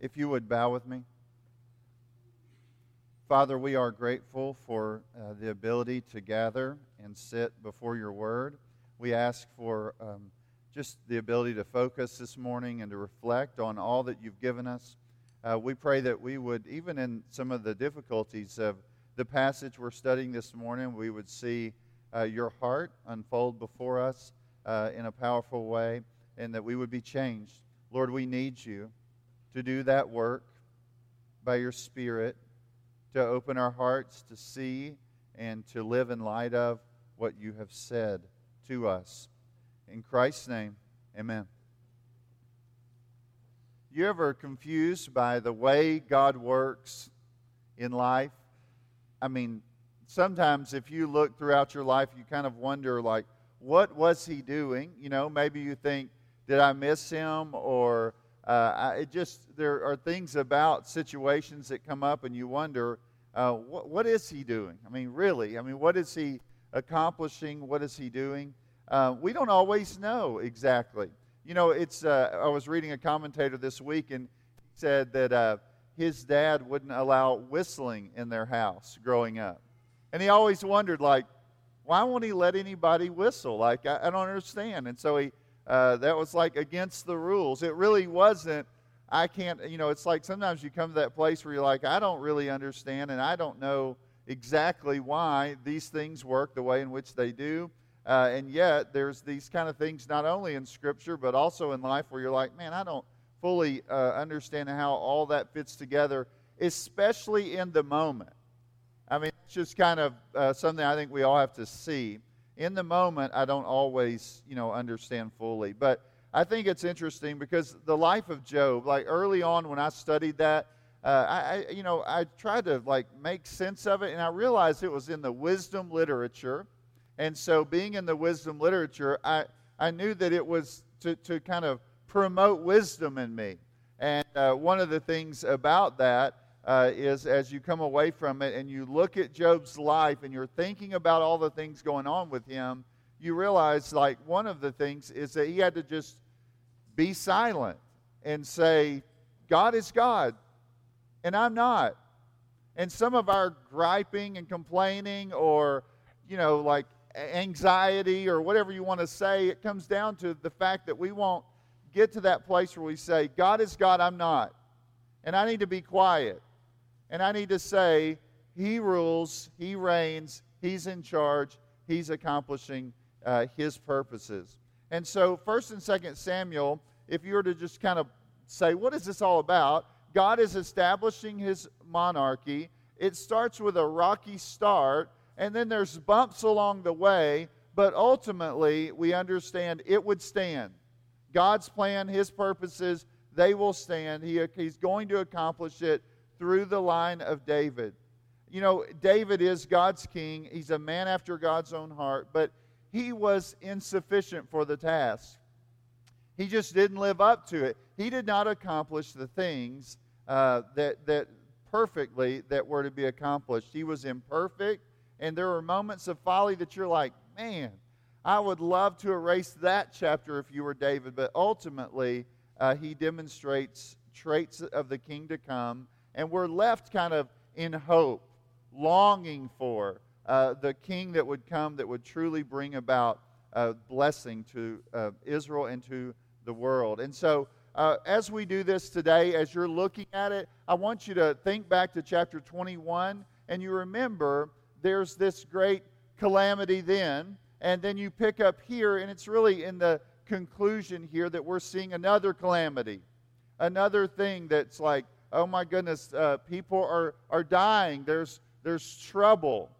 If you would bow with me. Father, we are grateful for uh, the ability to gather and sit before your word. We ask for um, just the ability to focus this morning and to reflect on all that you've given us. Uh, we pray that we would, even in some of the difficulties of the passage we're studying this morning, we would see uh, your heart unfold before us uh, in a powerful way and that we would be changed. Lord, we need you to do that work by your Spirit to open our hearts to see and to live in light of what you have said to us. In Christ's name, amen. You ever confused by the way God works in life? I mean, sometimes if you look throughout your life, you kind of wonder, like, what was he doing? You know, maybe you think, did I miss him? Or uh, it just there are things about situations that come up, and you wonder, uh, what, what is he doing? I mean, really? I mean, what is he accomplishing? What is he doing? Uh, we don't always know exactly. You know, it's. Uh, I was reading a commentator this week, and he said that uh, his dad wouldn't allow whistling in their house growing up, and he always wondered, like, why won't he let anybody whistle? Like, I, I don't understand. And so he uh, that was like against the rules. It really wasn't. I can't, you know, it's like sometimes you come to that place where you're like, I don't really understand and I don't know exactly why these things work the way in which they do. Uh, and yet, there's these kind of things not only in Scripture, but also in life where you're like, man, I don't fully uh, understand how all that fits together, especially in the moment. I mean, it's just kind of uh, something I think we all have to see in the moment, I don't always, you know, understand fully. But I think it's interesting because the life of Job, like early on when I studied that, uh, I, I, you know, I tried to like make sense of it, and I realized it was in the wisdom literature. And so, being in the wisdom literature, I, I knew that it was to, to kind of promote wisdom in me. And uh, one of the things about that uh, is as you come away from it and you look at Job's life and you're thinking about all the things going on with him, you realize, like, one of the things is that he had to just be silent and say, God is God, and I'm not. And some of our griping and complaining, or, you know, like anxiety or whatever you want to say, it comes down to the fact that we won't get to that place where we say, God is God, I'm not. And I need to be quiet. And I need to say, He rules, He reigns, He's in charge, He's accomplishing uh, His purposes. And so, 1st and 2nd Samuel, if you were to just kind of say, what is this all about? God is establishing His monarchy. It starts with a rocky start, and then there's bumps along the way, but ultimately, we understand it would stand. God's plan, His purposes, they will stand. He, he's going to accomplish it through the line of David. You know, David is God's king. He's a man after God's own heart, but he was insufficient for the task. He just didn't live up to it. He did not accomplish the things uh, that, that perfectly that were to be accomplished. He was imperfect, and there were moments of folly that you're like, man, I would love to erase that chapter if you were David, but ultimately, uh, he demonstrates traits of the king to come and we're left kind of in hope, longing for uh, the king that would come that would truly bring about a blessing to uh, Israel and to the world. And so, uh, as we do this today, as you're looking at it, I want you to think back to chapter 21 and you remember there's this great calamity then, and then you pick up here, and it's really in the conclusion here that we're seeing another calamity, another thing that's like oh my goodness, uh, people are, are dying, there's, there's trouble.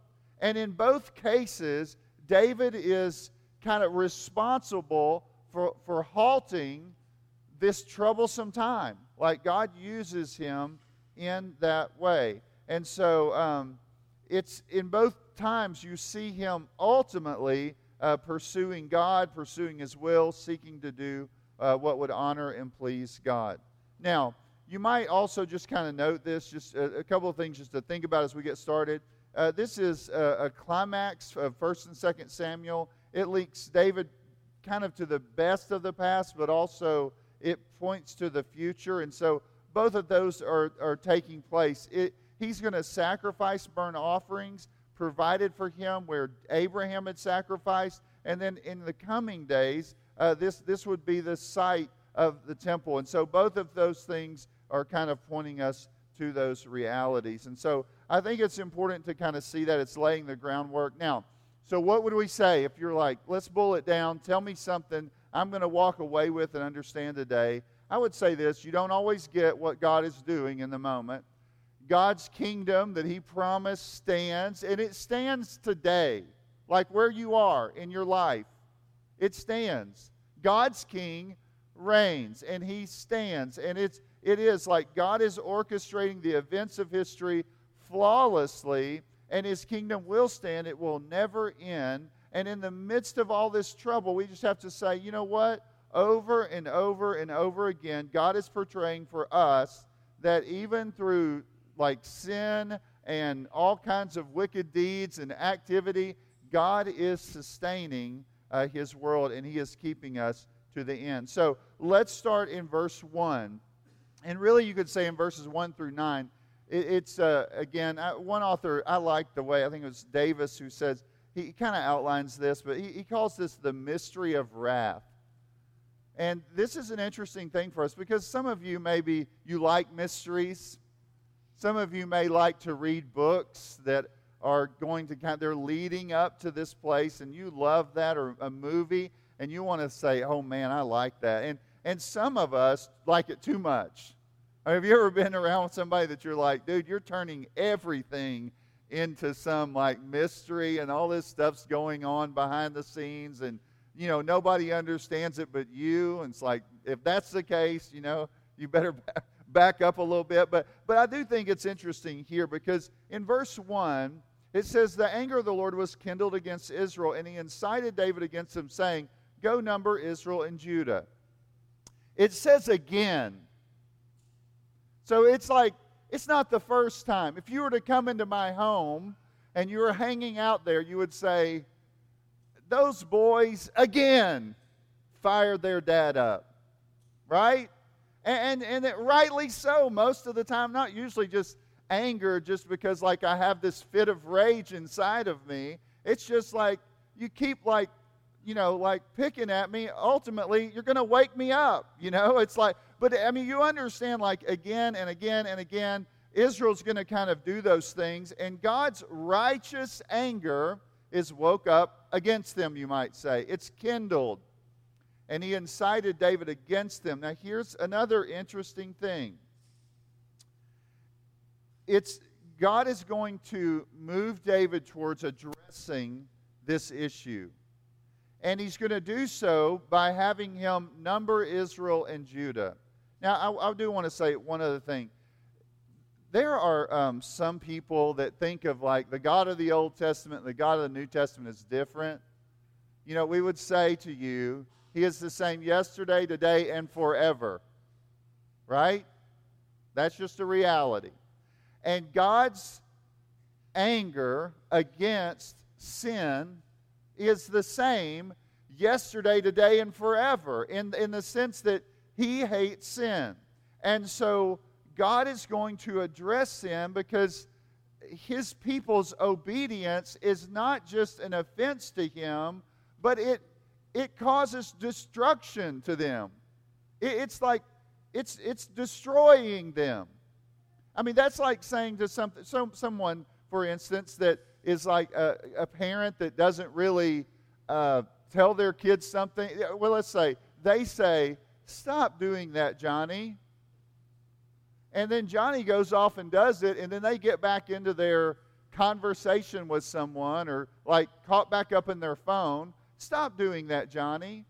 And in both cases, David is kind of responsible for, for halting this troublesome time. Like God uses him in that way. And so um, it's in both times you see him ultimately uh, pursuing God, pursuing his will, seeking to do uh, what would honor and please God. Now, you might also just kind of note this, just a, a, couple of things just to think about as we get started. Uh, this is a, a, climax of 1st and 2nd Samuel. It links David kind of to the best of the past, but also it points to the future. And so both of those are, are taking place. It, he's going to sacrifice burnt offerings provided for him where Abraham had sacrificed. And then in the coming days, uh, this, this would be the site of the temple. And so both of those things are kind of pointing us to those realities. And so I think it's important to kind of see that it's laying the groundwork. Now, so what would we say if you're like, let's pull it down, tell me something I'm going to walk away with and understand today? I would say this you don't always get what God is doing in the moment. God's kingdom that He promised stands, and it stands today, like where you are in your life. It stands. God's King reigns, and He stands. And it's, it is like God is orchestrating the events of history flawlessly, and His kingdom will stand. It will never end. And in the midst of all this trouble, we just have to say, you know what? Over and over and over again, God is portraying for us that even through like sin and all kinds of wicked deeds and activity, God is sustaining uh, His world and He is keeping us to the end. So let's start in verse 1. And really, you could say in verses 1 through 9, it, it's, uh, again, I, one author, I like the way, I think it was Davis who says, he kind of outlines this, but he, he calls this the mystery of wrath. And this is an interesting thing for us because some of you maybe you like mysteries. Some of you may like to read books that are going to kind of, they're leading up to this place and you love that or a movie and you want to say, "Oh man, I like that." And and some of us like it too much. have you ever been around with somebody that you're like, "Dude, you're turning everything into some like mystery and all this stuff's going on behind the scenes and you know, nobody understands it but you." And it's like, if that's the case, you know, you better back up a little bit. But, but I do think it's interesting here because in verse 1, it says, The anger of the Lord was kindled against Israel, and he incited David against them, saying, Go number Israel and Judah. It says again. So it's like, it's not the first time. If you were to come into my home and you were hanging out there, you would say, Those boys again fired their dad up. Right? And, and, it, rightly so, most of the time, not usually just anger, just because, like, I have this fit of rage inside of me. It's just like you keep, like, you know, like picking at me. Ultimately, you're going to wake me up. You know, it's like, but I mean, you understand, like, again and again and again, Israel's going to kind of do those things, and God's righteous anger is woke up against them, you might say. It's kindled and he incited David against them. Now, here's another interesting thing. It's God is going to move David towards addressing this issue. And he's going to do so by having him number Israel and Judah. Now, I, I do want to say one other thing. There are um, some people that think of like the God of the Old Testament and the God of the New Testament is different. You know, we would say to you, he is the same yesterday, today, and forever. Right? That's just a reality. And God's anger against sin is the same yesterday, today, and forever in, in the sense that He hates sin. And so God is going to address sin because His people's obedience is not just an offense to Him, but it it causes destruction to them. it's like it's, it's destroying them. I mean, that's like saying to some, some, someone, for instance, that is like a, a parent that doesn't really uh, tell their kids something. Well, let's say they say, Stop doing that, Johnny. And then Johnny goes off and does it, and then they get back into their conversation with someone or like caught back up in their phone Stop doing that, Johnny.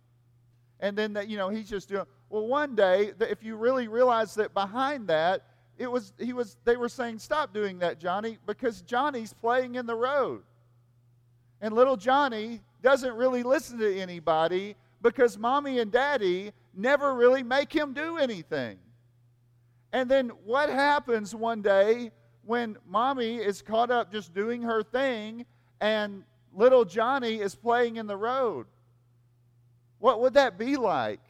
And then that, you know, he's just doing well one day, if you really realize that behind that, it was he was they were saying, Stop doing that, Johnny, because Johnny's playing in the road. And little Johnny doesn't really listen to anybody because mommy and daddy never really make him do anything. And then what happens one day when mommy is caught up just doing her thing and little Johnny is playing in the road. What would that be like?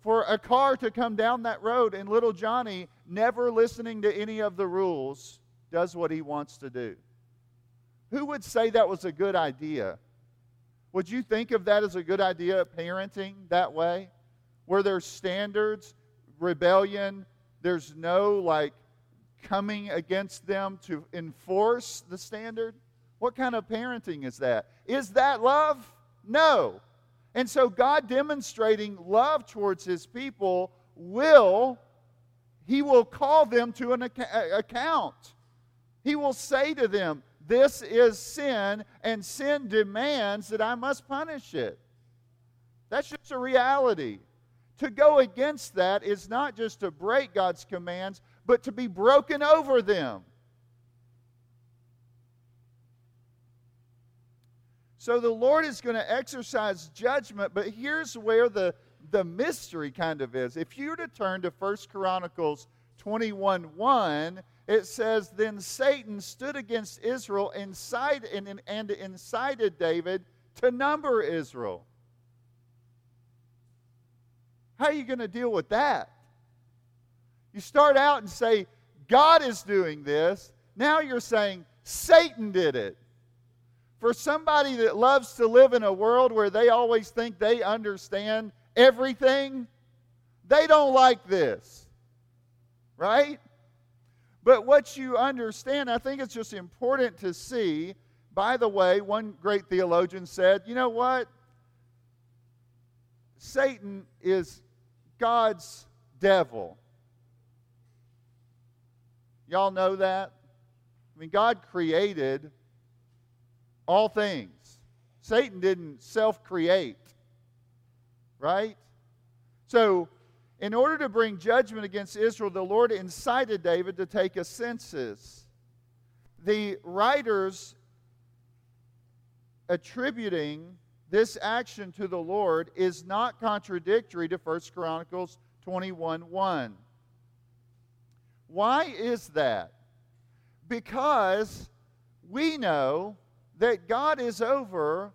For a car to come down that road and little Johnny never listening to any of the rules, does what he wants to do. Who would say that was a good idea? Would you think of that as a good idea, parenting that way? Where there's standards, rebellion, there's no like coming against them to enforce the standard? What kind of parenting is that? Is that love? No. And so, God demonstrating love towards his people will, he will call them to an account. He will say to them, This is sin, and sin demands that I must punish it. That's just a reality. To go against that is not just to break God's commands, but to be broken over them. So the Lord is going to exercise judgment, but here's where the, the mystery kind of is. If you were to turn to 1 Chronicles 21 1, it says, Then Satan stood against Israel inside, and, and incited David to number Israel. How are you going to deal with that? You start out and say, God is doing this. Now you're saying, Satan did it. For somebody that loves to live in a world where they always think they understand everything, they don't like this. Right? But what you understand, I think it's just important to see. By the way, one great theologian said, you know what? Satan is God's devil. Y'all know that? I mean, God created all things. Satan didn't self create, right? So, in order to bring judgment against Israel, the Lord incited David to take a census. The writers attributing this action to the Lord is not contradictory to 1 Chronicles 21 1. Why is that? Because we know that God is over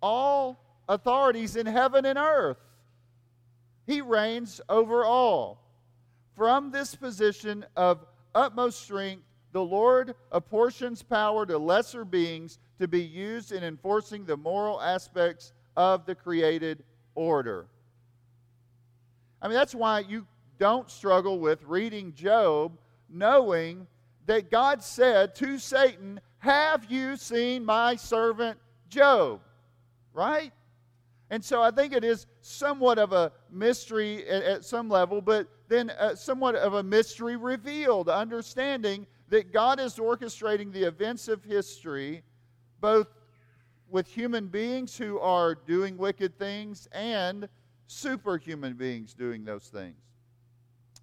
all authorities in heaven and earth. He reigns over all. From this position of utmost strength, the Lord apportions power to lesser beings to be used in enforcing the moral aspects of the created order. I mean, that's why you don't struggle with reading Job knowing that God said to Satan, Have you seen my servant Job? Right? And so I think it is somewhat of a mystery at, at some level, but then uh, somewhat of a mystery revealed, understanding that God is orchestrating the events of history, both with human beings who are doing wicked things and superhuman beings doing those things.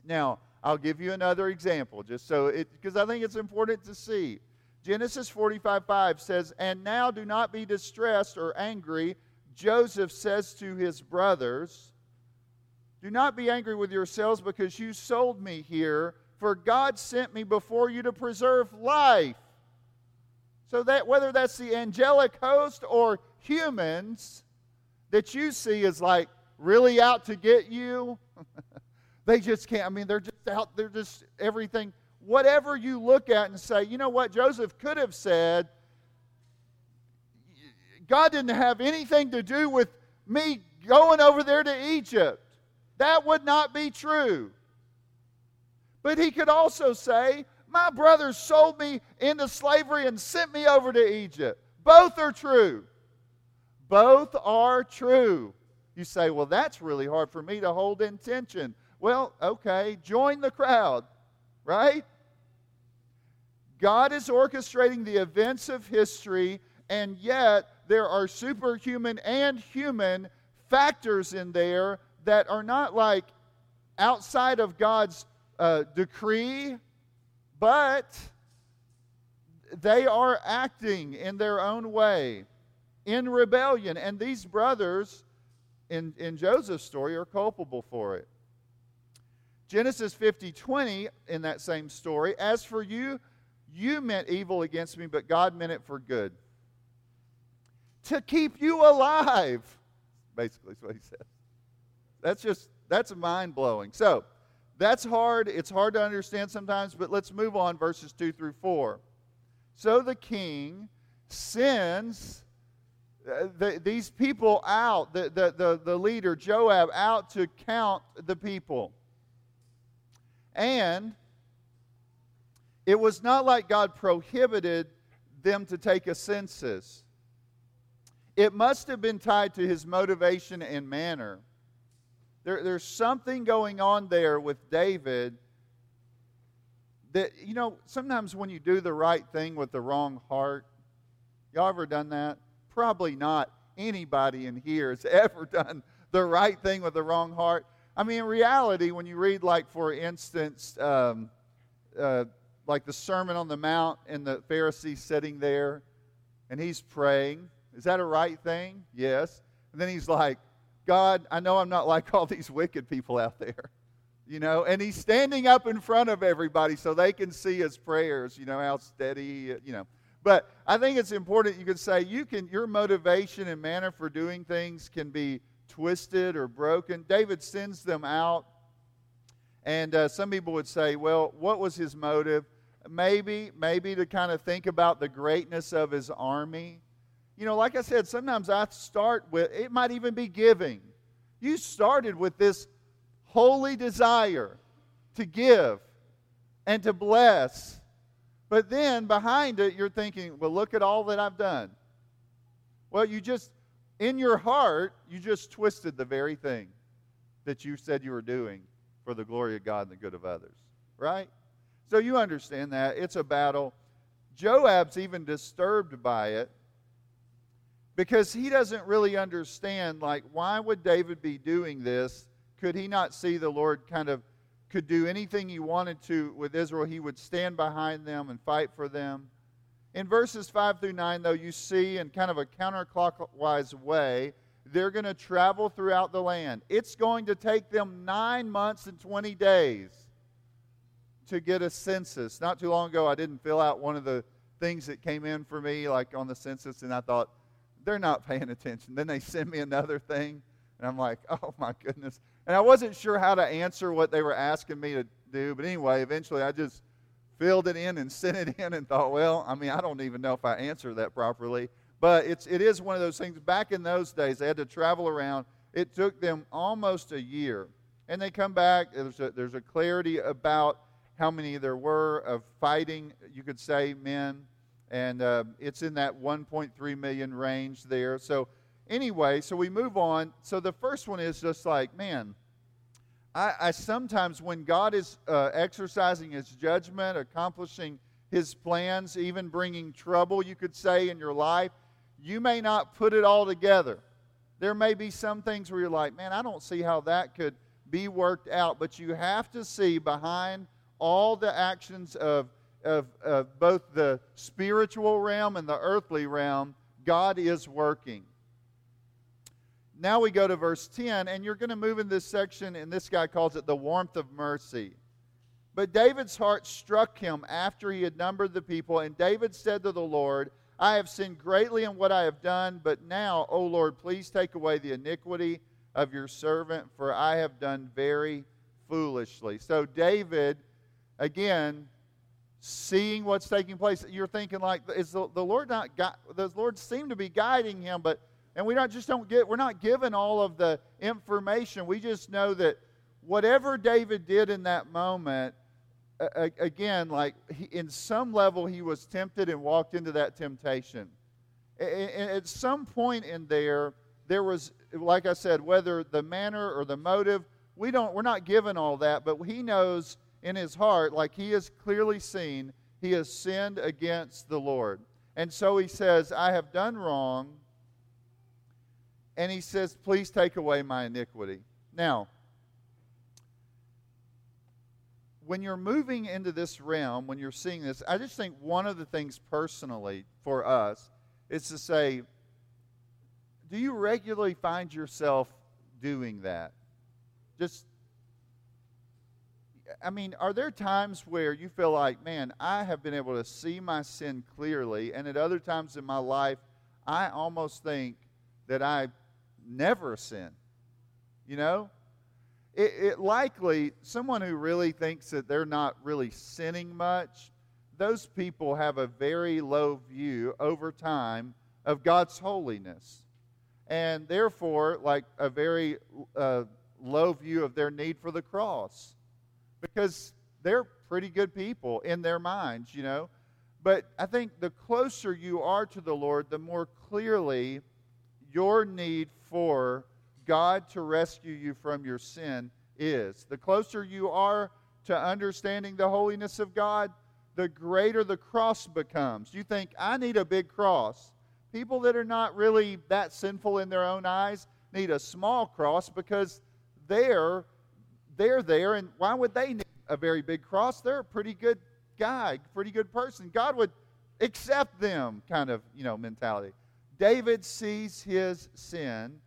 Now, I'll give you another example, just so it, because I think it's important to see. Genesis 45 5 says, And now do not be distressed or angry. Joseph says to his brothers, Do not be angry with yourselves because you sold me here, for God sent me before you to preserve life. So that whether that's the angelic host or humans that you see is like really out to get you, they just can't. I mean, they're just out, they're just everything. Whatever you look at and say, you know what, Joseph could have said, God didn't have anything to do with me going over there to Egypt. That would not be true. But he could also say, My brothers sold me into slavery and sent me over to Egypt. Both are true. Both are true. You say, Well, that's really hard for me to hold in tension. Well, okay, join the crowd, right? God is orchestrating the events of history, and yet there are superhuman and human factors in there that are not like outside of God's uh, decree, but they are acting in their own way in rebellion. And these brothers in, in Joseph's story are culpable for it. Genesis 50 20, in that same story, as for you, you meant evil against me, but God meant it for good. To keep you alive. Basically, is what he says. That's just, that's mind blowing. So, that's hard. It's hard to understand sometimes, but let's move on, verses 2 through 4. So the king sends uh, the, these people out, the, the, the, the leader, Joab, out to count the people. And it was not like God prohibited them to take a census. It must have been tied to his motivation and manner. There, there's something going on there with David that, you know, sometimes when you do the right thing with the wrong heart, y'all ever done that? Probably not anybody in here has ever done the right thing with the wrong heart. I mean, in reality, when you read, like, for instance, um, uh, like the Sermon on the Mount and the Pharisee sitting there and he's praying, is that a right thing? Yes. And then he's like, God, I know I'm not like all these wicked people out there. You know, and he's standing up in front of everybody so they can see his prayers, you know, how steady, you know. But I think it's important you could say you can your motivation and manner for doing things can be twisted or broken. David sends them out, and uh, some people would say, well, what was his motive? Maybe, maybe to kind of think about the greatness of his army you know, like I said, sometimes I start with, it might even be giving. You started with this holy desire to give and to bless. But then behind it, you're thinking, well, look at all that I've done. Well, you just, in your heart, you just twisted the very thing that you said you were doing for the glory of God and the good of others. Right? So you understand that. It's a battle. Joab's even disturbed by it because he doesn't really understand like why would david be doing this? Could he not see the lord kind of could do anything he wanted to with israel? He would stand behind them and fight for them. In verses 5 through 9 though you see in kind of a counterclockwise way they're going to travel throughout the land. It's going to take them nine months and 20 days to get a census. Not too long ago i didn't fill out one of the things that came in for me like on the census and i thought they're not paying attention. Then they send me another thing, and I'm like, oh my goodness. And I wasn't sure how to answer what they were asking me to do, but anyway, eventually I just filled it in and sent it in and thought, well, I mean, I don't even know if I answered that properly. But it's, it is one of those things. Back in those days, they had to travel around. It took them almost a year. And they come back. There's a, there's a clarity about how many there were of fighting, you could say, men and uh, it's in that 1.3 million range there. So, anyway, so we move on. So, the first one is just like, man, I, I sometimes, when God is uh, exercising his judgment, accomplishing his plans, even bringing trouble, you could say, in your life, you may not put it all together. There may be some things where you're like, man, I don't see how that could be worked out, but you have to see behind all the actions of of, of both the spiritual realm and the earthly realm, God is working. Now we go to verse 10, and you're going to move in this section, and this guy calls it the warmth of mercy. But David's heart struck him after he had numbered the people, and David said to the Lord, I have sinned greatly in what I have done, but now, O Lord, please take away the iniquity of your servant, for I have done very foolishly. So David, again, seeing what's taking place. You're thinking like, is the, the Lord not got, the Lord seemed to be guiding him, but and we not just don't get we're not given all of the information. We just know that whatever David did in that moment, again, like he, in some level he was tempted and walked into that temptation. At some point in there, there was, like I said, whether the manner or the motive, we don't, we're not given all that, but he knows in his heart, like he has clearly seen, he has sinned against the Lord. And so he says, I have done wrong. And he says, Please take away my iniquity. Now, when you're moving into this realm, when you're seeing this, I just think one of the things personally for us is to say, do you regularly find yourself doing that? Just I mean, are there times where you feel like, man, I have been able to see my sin clearly, and at other times in my life, I almost think that I never sin? You know? it, it likely, someone who really thinks that they're not really sinning much, those people have a very low view over time of God's holiness. And therefore, like a very uh, low view of their need for the cross. Because they're pretty good people in their minds, you know. But I think the closer you are to the Lord, the more clearly your need for God to rescue you from your sin is. The closer you are to understanding the holiness of God, the greater the cross becomes. You think, I need a big cross. People that are not really that sinful in their own eyes need a small cross because they're they're there and why would they need a very big cross? They're a pretty good guy, pretty good person. God would accept them kind of, you know, mentality. David sees his sin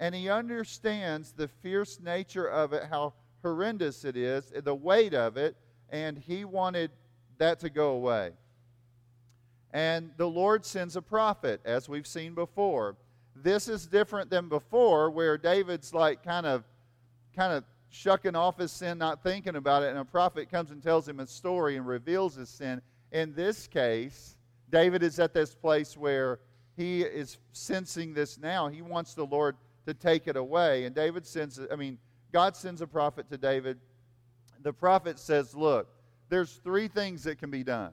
and he understands the fierce nature of it, how horrendous it is, the weight of it, and he wanted that to go away. And the Lord sends a prophet, as we've seen before. This is different than before, where David's like kind of, kind of shucking off his sin, not thinking about it, and a prophet comes and tells him a story and reveals his sin. In this case, David is at this place where he is sensing this now. He wants the Lord to take it away. And David sends, I mean, God sends a prophet to David. The prophet says, Look, there's three things that can be done.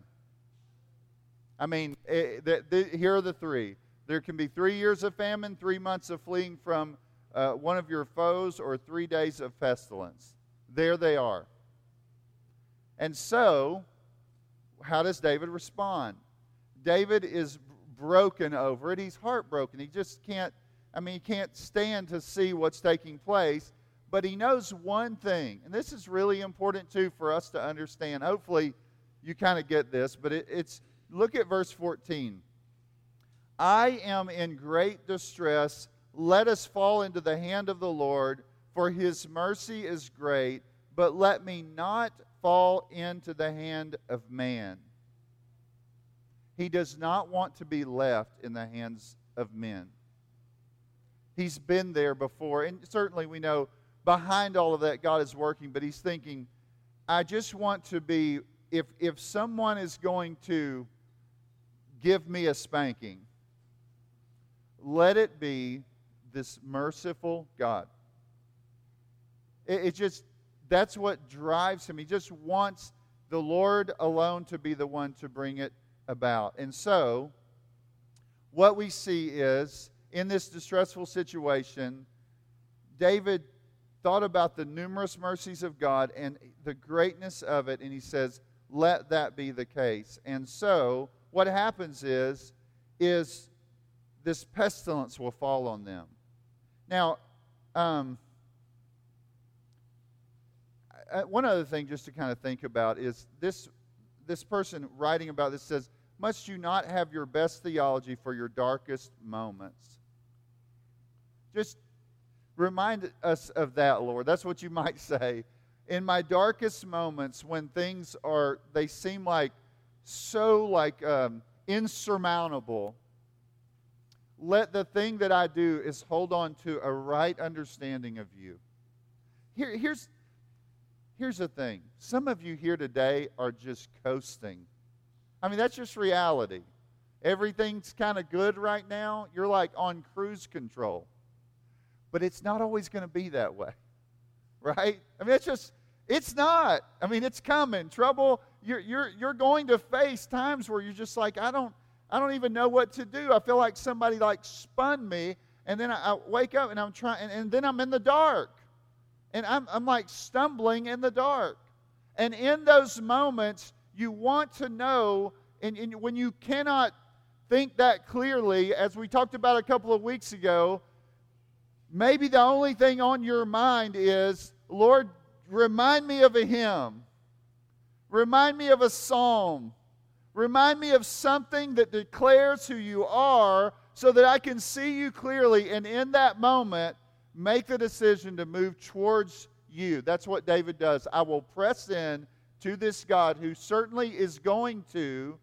I mean, it, the, the, here are the three. There can be three years of famine, three months of fleeing from uh, one of your foes, or three days of pestilence. There they are. And so, how does David respond? David is broken over it. He's heartbroken. He just can't, I mean, he can't stand to see what's taking place. But he knows one thing, and this is really important too for us to understand. Hopefully, you kind of get this, but it, it's look at verse 14. I am in great distress. Let us fall into the hand of the Lord, for his mercy is great, but let me not fall into the hand of man. He does not want to be left in the hands of men. He's been there before, and certainly we know behind all of that God is working, but he's thinking, I just want to be, if, if someone is going to give me a spanking, let it be this merciful God. It, it just, that's what drives him. He just wants the Lord alone to be the one to bring it about. And so, what we see is in this distressful situation, David thought about the numerous mercies of God and the greatness of it, and he says, Let that be the case. And so, what happens is, is this pestilence will fall on them. Now, um, one other thing just to kind of think about is this this person writing about this says must you not have your best theology for your darkest moments? Just remind us of that, Lord. That's what you might say. In my darkest moments, when things are, they seem like so like um, insurmountable, let the thing that I do is hold on to a right understanding of you. Here, here's, here's the thing some of you here today are just coasting I mean, that's just reality. Everything's kind of good right now. You're like on cruise control. But it's not always going to be that way, right? I mean, it's just, it's not. I mean, it's coming. Trouble, you're, you're, you're going to face times where you're just like, I don't, I don't even know what to do. I feel like somebody like spun me, and then I, I wake up and I'm trying, and, and then I'm in the dark. And I'm, I'm like stumbling in the dark. And in those moments, you want to know, and, and when you cannot think that clearly, as we talked about a couple of weeks ago, maybe the only thing on your mind is, Lord, remind me of a hymn, remind me of a psalm, remind me of something that declares who you are so that I can see you clearly. And in that moment, make the decision to move towards you. That's what David does. I will press in to this God who certainly is going to,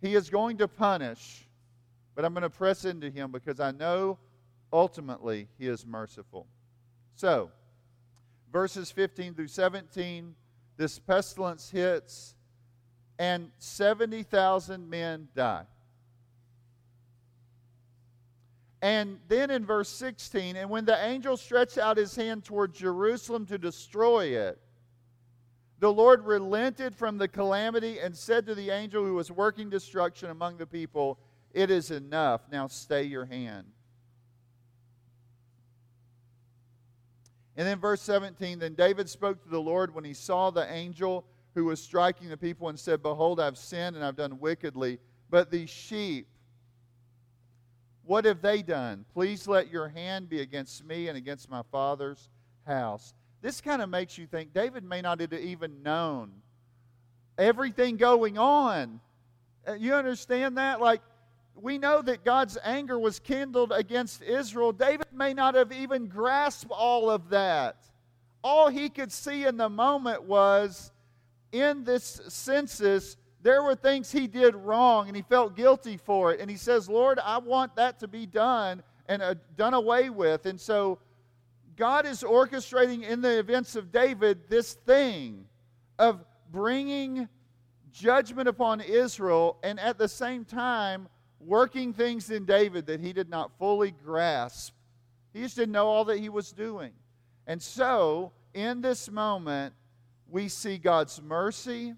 he is going to punish, but I'm going to press into him because I know ultimately he is merciful. So, verses 15 through 17, this pestilence hits, and 70,000 men die. And then in verse 16, and when the angel stretched out his hand toward Jerusalem to destroy it, the Lord relented from the calamity and said to the angel who was working destruction among the people, It is enough. Now stay your hand. And then verse 17 Then David spoke to the Lord when he saw the angel who was striking the people and said, Behold, I've sinned and I've done wickedly. But these sheep, what have they done? Please let your hand be against me and against my father's house. This kind of makes you think David may not have even known everything going on. Uh, you understand that? Like, we know that God's anger was kindled against Israel. David may not have even grasped all of that. All he could see in the moment was in this census, there were things he did wrong and he felt guilty for it. And he says, Lord, I want that to be done and uh, done away with. And so God is orchestrating in the events of David this thing of bringing judgment upon Israel and at the same time working things in David that he did not fully grasp. He just didn't know all that he was doing. And so, in this moment, we see God's mercy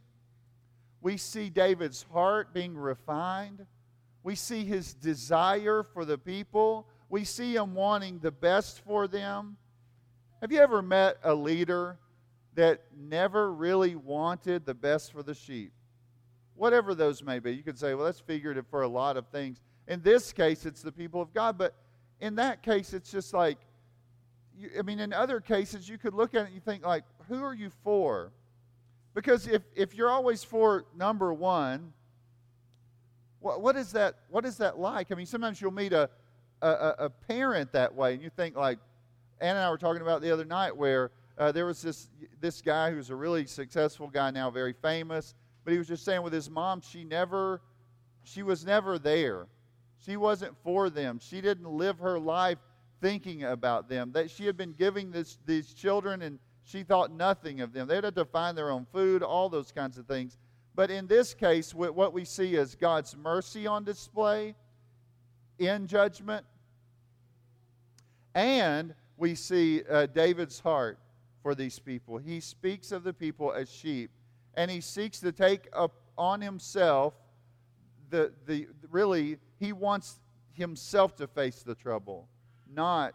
we see David's heart being refined. We see his desire for the people. We see him wanting the best for them. Have you ever met a leader that never really wanted the best for the sheep? Whatever those may be. You could say, well, that's figurative for a lot of things. In this case, it's the people of God. But in that case, it's just like, you, I mean, in other cases, you could look at it and you think, like, who are you for? Because if, if you're always for number one, what, what, is that, what is that like? I mean, sometimes you'll meet a, a, a parent that way, and you think, like, Ann and I were talking about the other night where uh, there was this, this guy who's a really successful guy now, very famous, but he was just saying with his mom, she never, she was never there. She wasn't for them. She didn't live her life thinking about them. That she had been giving this, these children and she thought nothing of them. They had to find their own food, all those kinds of things. But in this case, what we see is God's mercy on display in judgment. And we see uh, David's heart for these people. He speaks of the people as sheep, and he seeks to take up on himself the, the really, he wants himself to face the trouble, not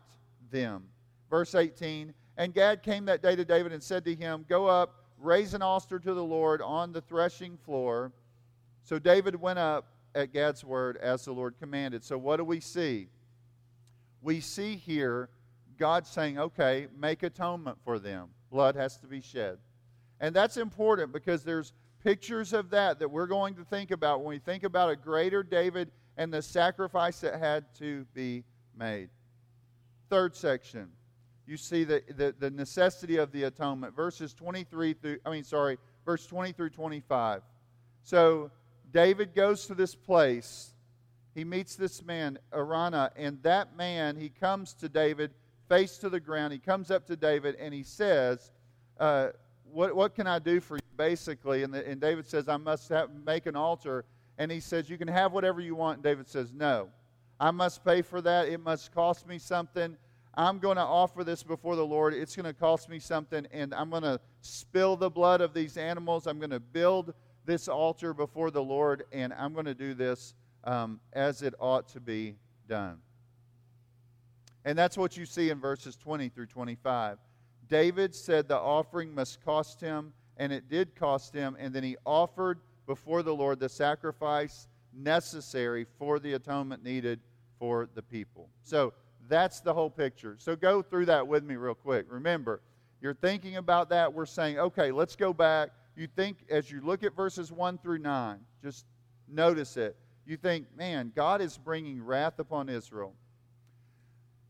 them. Verse 18 and Gad came that day to David and said to him, Go up, raise an altar to the Lord on the threshing floor. So David went up at Gad's word as the Lord commanded. So what do we see? We see here God saying, okay, make atonement for them. Blood has to be shed. And that's important because there's pictures of that that we're going to think about when we think about a greater David and the sacrifice that had to be made. Third section you see the, the, the necessity of the atonement. Verses 23 through, I mean, sorry, verse 20 through 25. So David goes to this place. He meets this man, Araunah, and that man, he comes to David face to the ground. He comes up to David and he says, uh, what, what can I do for you, basically? And, the, and David says, I must have, make an altar. And he says, You can have whatever you want. And David says, No. I must pay for that. It must cost me something. I'm going to offer this before the Lord. It's going to cost me something, and I'm going to spill the blood of these animals. I'm going to build this altar before the Lord, and I'm going to do this um, as it ought to be done. And that's what you see in verses 20 through 25. David said the offering must cost him, and it did cost him, and then he offered before the Lord the sacrifice necessary for the atonement needed for the people. So, that's the whole picture. So go through that with me real quick. Remember, you're thinking about that. We're saying, okay, let's go back. You think, as you look at verses 1 through 9, just notice it. You think, man, God is bringing wrath upon Israel.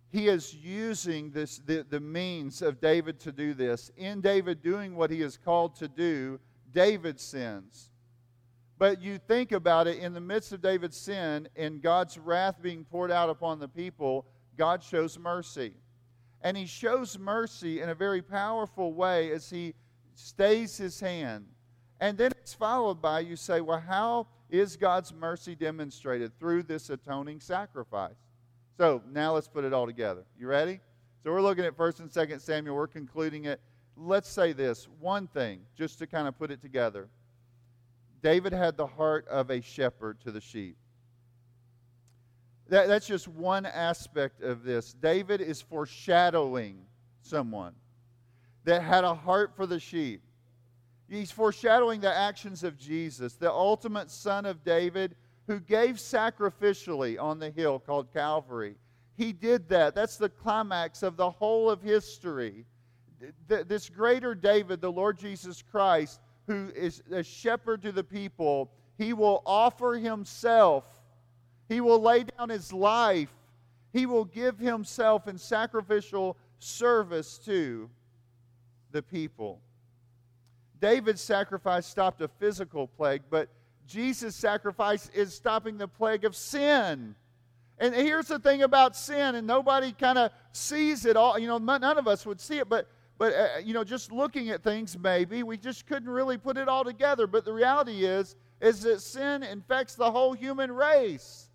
He is using this, the, the means of David to do this. In David doing what he is called to do, David sins. But you think about it in the midst of David's sin and God's wrath being poured out upon the people, God shows mercy. And he shows mercy in a very powerful way as he stays his hand. And then it's followed by you say, well, how is God's mercy demonstrated? Through this atoning sacrifice. So now let's put it all together. You ready? So we're looking at 1st and 2nd Samuel. We're concluding it. Let's say this one thing, just to kind of put it together. David had the heart of a shepherd to the sheep. That, that's just one aspect of this. David is foreshadowing someone that had a heart for the sheep. He's foreshadowing the actions of Jesus, the ultimate son of David who gave sacrificially on the hill called Calvary. He did that. That's the climax of the whole of history. This greater David, the Lord Jesus Christ, who is a shepherd to the people, he will offer himself he will lay down his life. He will give himself in sacrificial service to the people. David's sacrifice stopped a physical plague, but Jesus' sacrifice is stopping the plague of sin. And here's the thing about sin, and nobody kind of sees it all. You know, none of us would see it, but but uh, you know, just looking at things, maybe we just couldn't really put it all together. But the reality is, is that sin infects the whole human race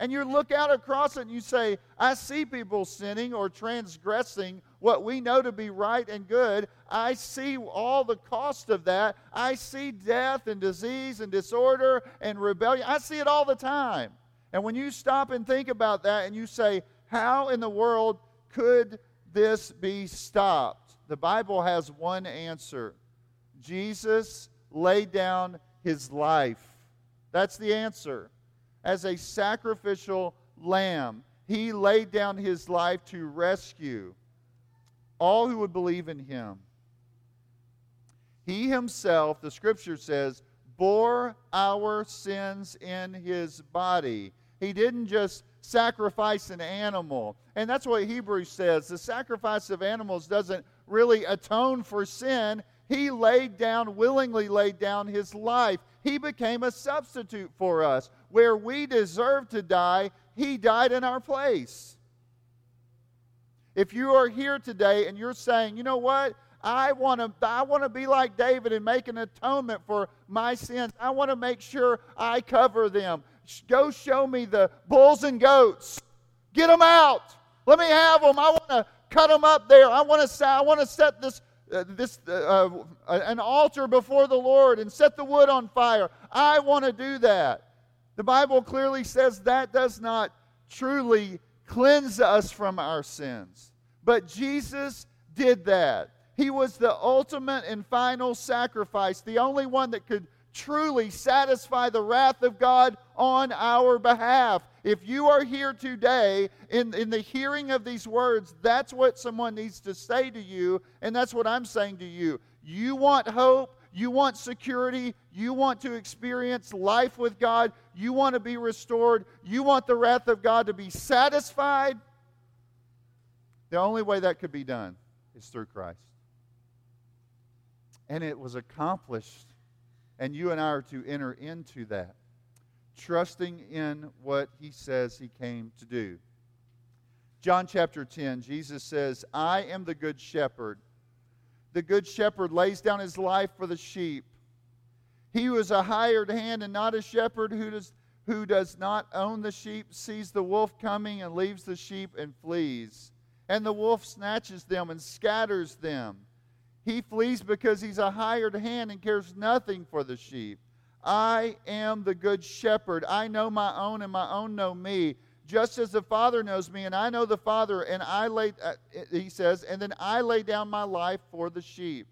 and you look out across it and you say, I see people sinning or transgressing what we know to be right and good. I see all the cost of that. I see death and disease and disorder and rebellion. I see it all the time. And when you stop and think about that and you say, How in the world could this be stopped? The Bible has one answer Jesus laid down his life. That's the answer as a sacrificial lamb. He laid down his life to rescue all who would believe in him. He himself, the scripture says, bore our sins in his body. He didn't just sacrifice an animal. And that's what Hebrews says. The sacrifice of animals doesn't really atone for sin. He laid down, willingly laid down his life. He became a substitute for us. Where we deserve to die, He died in our place. If you are here today and you're saying, you know what? I want to I want to be like David and make an atonement for my sins. I want to make sure I cover them. Go show me the bulls and goats. Get them out. Let me have them. I want to cut them up there. I want to I want to set this uh, this uh, uh, an altar before the Lord and set the wood on fire. I want to do that. The Bible clearly says that does not truly cleanse us from our sins. But Jesus did that. He was the ultimate and final sacrifice, the only one that could truly satisfy the wrath of God on our behalf. If you are here today in, in the hearing of these words, that's what someone needs to say to you, and that's what I'm saying to you. You want hope, you want security, you want to experience life with God, you want to be restored, you want the wrath of God to be satisfied. The only way that could be done is through Christ. And it was accomplished and you and I are to enter into that, trusting in what he says he came to do. John chapter 10, Jesus says, I am the good shepherd. The good shepherd lays down his life for the sheep. He who is a hired hand and not a shepherd who does, who does not own the sheep sees the wolf coming and leaves the sheep and flees. And the wolf snatches them and scatters them. He flees because he's a hired hand and cares nothing for the sheep. I am the good shepherd. I know my own, and my own know me. Just as the Father knows me, and I know the Father, and I lay, uh, he says, and then I lay down my life for the sheep.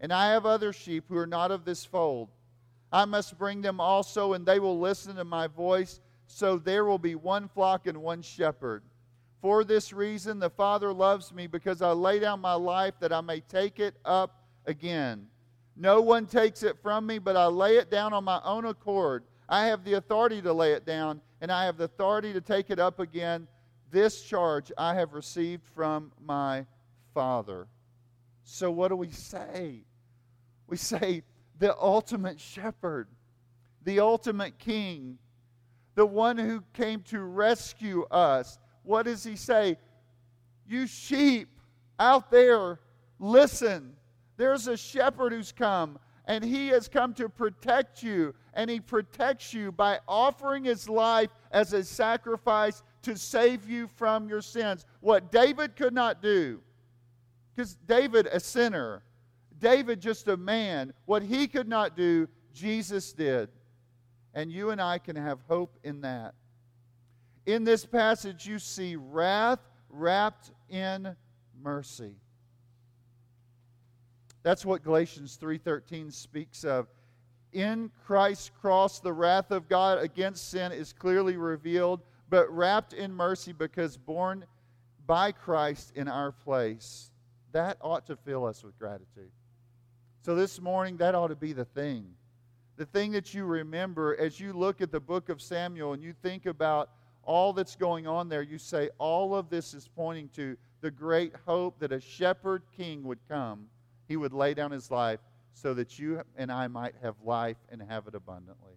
And I have other sheep who are not of this fold. I must bring them also, and they will listen to my voice. So there will be one flock and one shepherd. For this reason, the Father loves me because I lay down my life that I may take it up again. No one takes it from me, but I lay it down on my own accord. I have the authority to lay it down, and I have the authority to take it up again. This charge I have received from my Father. So, what do we say? We say, the ultimate shepherd, the ultimate king, the one who came to rescue us what does he say? You sheep out there, listen. There's a shepherd who's come, and he has come to protect you, and he protects you by offering his life as a sacrifice to save you from your sins. What David could not do, because David, a sinner, David, just a man, what he could not do, Jesus did. And you and I can have hope in that. In this passage, you see wrath wrapped in mercy. That's what Galatians 3:13 speaks of. In Christ's cross the wrath of God against sin is clearly revealed, but wrapped in mercy because borne by Christ in our place. That ought to fill us with gratitude. So this morning that ought to be the thing. The thing that you remember as you look at the book of Samuel and you think about all that's going on there, you say, all of this is pointing to the great hope that a shepherd king would come. He would lay down his life so that you and I might have life and have it abundantly.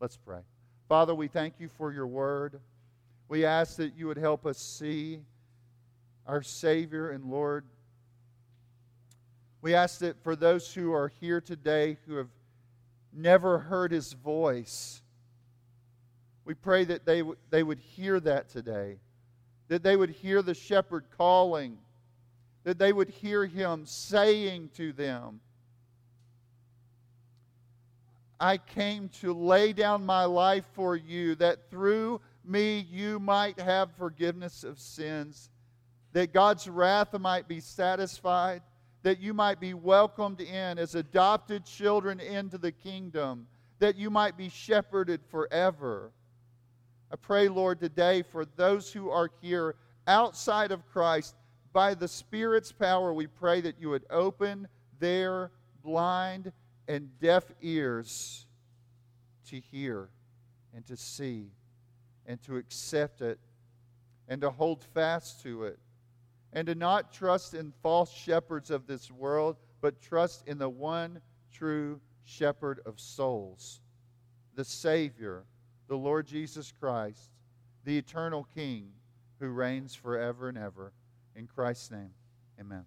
Let's pray. Father, we thank you for your word. We ask that you would help us see our Savior and Lord. We ask that for those who are here today who have never heard his voice, we pray that they, w- they would hear that today, that they would hear the shepherd calling, that they would hear him saying to them, I came to lay down my life for you, that through me you might have forgiveness of sins, that God's wrath might be satisfied, that you might be welcomed in as adopted children into the kingdom, that you might be shepherded forever. I pray, Lord, today for those who are here outside of Christ, by the Spirit's power, we pray that you would open their blind and deaf ears to hear and to see and to accept it and to hold fast to it and to not trust in false shepherds of this world, but trust in the one true shepherd of souls, the Savior the Lord Jesus Christ, the eternal King who reigns forever and ever. In Christ's name, amen.